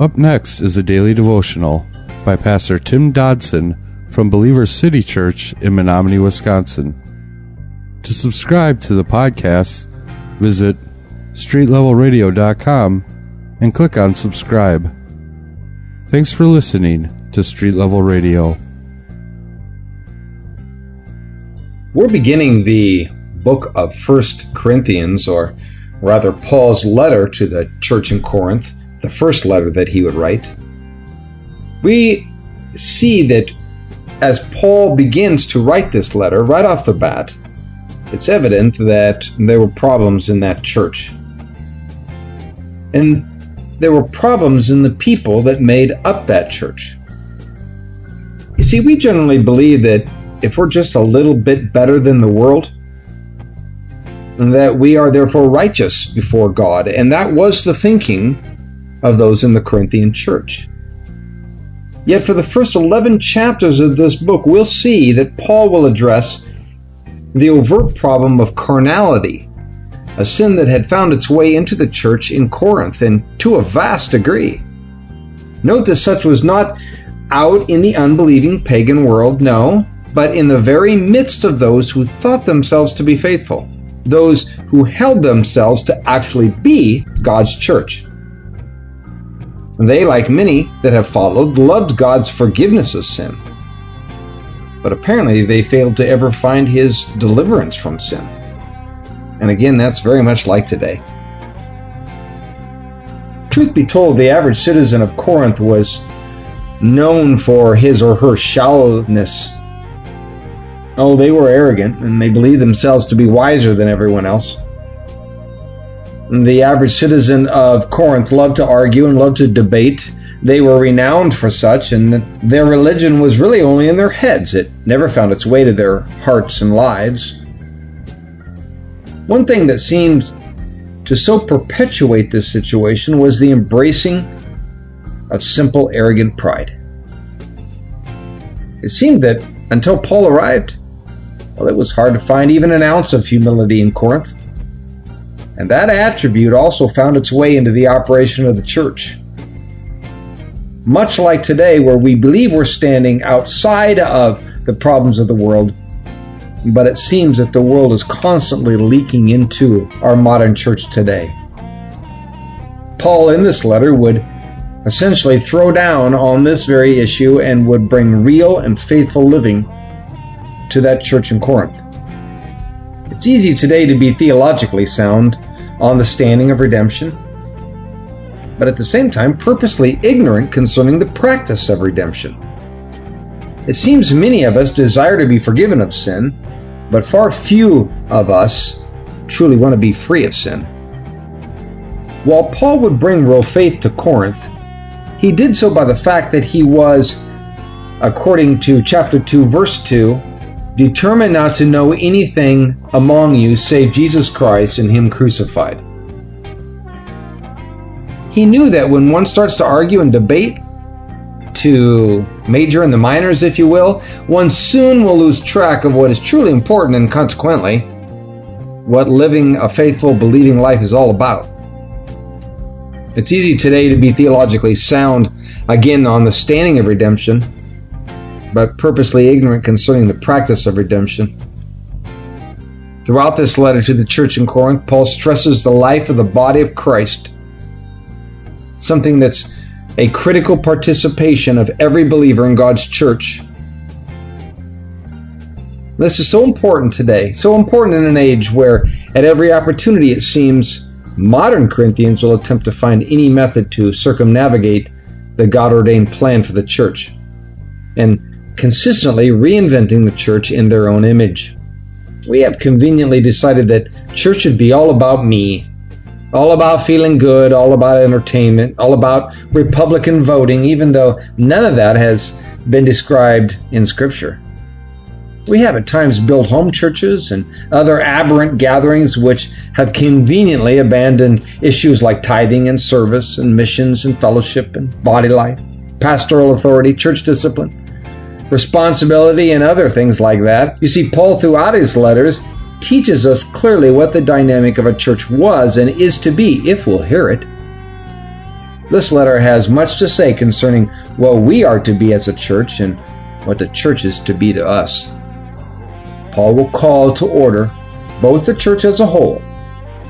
Up next is a daily devotional by Pastor Tim Dodson from Believers City Church in Menominee, Wisconsin. To subscribe to the podcast, visit streetlevelradio.com and click on subscribe. Thanks for listening to Street Level Radio. We're beginning the book of First Corinthians, or rather Paul's letter to the church in Corinth, the first letter that he would write. We see that as Paul begins to write this letter, right off the bat, it's evident that there were problems in that church. And there were problems in the people that made up that church. You see, we generally believe that if we're just a little bit better than the world, that we are therefore righteous before God. And that was the thinking of those in the Corinthian church. Yet, for the first 11 chapters of this book, we'll see that Paul will address the overt problem of carnality, a sin that had found its way into the church in Corinth, and to a vast degree. Note that such was not out in the unbelieving pagan world, no, but in the very midst of those who thought themselves to be faithful, those who held themselves to actually be God's church. They, like many that have followed, loved God's forgiveness of sin. But apparently they failed to ever find his deliverance from sin. And again, that's very much like today. Truth be told, the average citizen of Corinth was known for his or her shallowness. Oh, they were arrogant and they believed themselves to be wiser than everyone else. The average citizen of Corinth loved to argue and loved to debate. They were renowned for such, and their religion was really only in their heads. It never found its way to their hearts and lives. One thing that seems to so perpetuate this situation was the embracing of simple, arrogant pride. It seemed that until Paul arrived, well, it was hard to find even an ounce of humility in Corinth. And that attribute also found its way into the operation of the church. Much like today, where we believe we're standing outside of the problems of the world, but it seems that the world is constantly leaking into our modern church today. Paul, in this letter, would essentially throw down on this very issue and would bring real and faithful living to that church in Corinth. It's easy today to be theologically sound on the standing of redemption, but at the same time purposely ignorant concerning the practice of redemption. It seems many of us desire to be forgiven of sin, but far few of us truly want to be free of sin. While Paul would bring real faith to Corinth, he did so by the fact that he was, according to chapter 2, verse 2, determined not to know anything among you save Jesus Christ and Him crucified. He knew that when one starts to argue and debate, to major in the minors, if you will, one soon will lose track of what is truly important and consequently, what living a faithful, believing life is all about. It's easy today to be theologically sound, again, on the standing of redemption, but purposely ignorant concerning the practice of redemption. Throughout this letter to the church in Corinth, Paul stresses the life of the body of Christ, something that's a critical participation of every believer in God's church. This is so important today, so important in an age where, at every opportunity, it seems modern Corinthians will attempt to find any method to circumnavigate the God ordained plan for the church. And consistently reinventing the church in their own image. We have conveniently decided that church should be all about me, all about feeling good, all about entertainment, all about Republican voting, even though none of that has been described in Scripture. We have at times built home churches and other aberrant gatherings which have conveniently abandoned issues like tithing and service and missions and fellowship and body life, pastoral authority, church discipline, responsibility, and other things like that. You see, Paul, throughout his letters, teaches us clearly what the dynamic of a church was and is to be if we'll hear it. This letter has much to say concerning what we are to be as a church and what the church is to be to us. Paul will call to order both the church as a whole,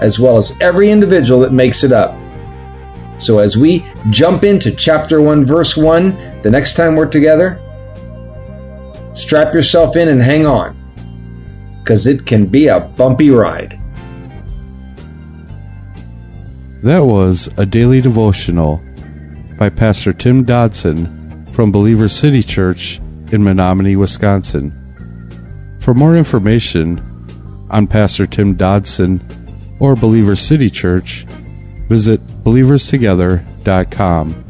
as well as every individual that makes it up. So, as we jump into chapter 1, verse 1, the next time we're together, strap yourself in and hang on, because it can be a bumpy ride. That was a daily devotional by Pastor Tim Dodson from Believer City Church in Menominee, Wisconsin. For more information on Pastor Tim Dodson or Believer City Church, visit believerstogether.com.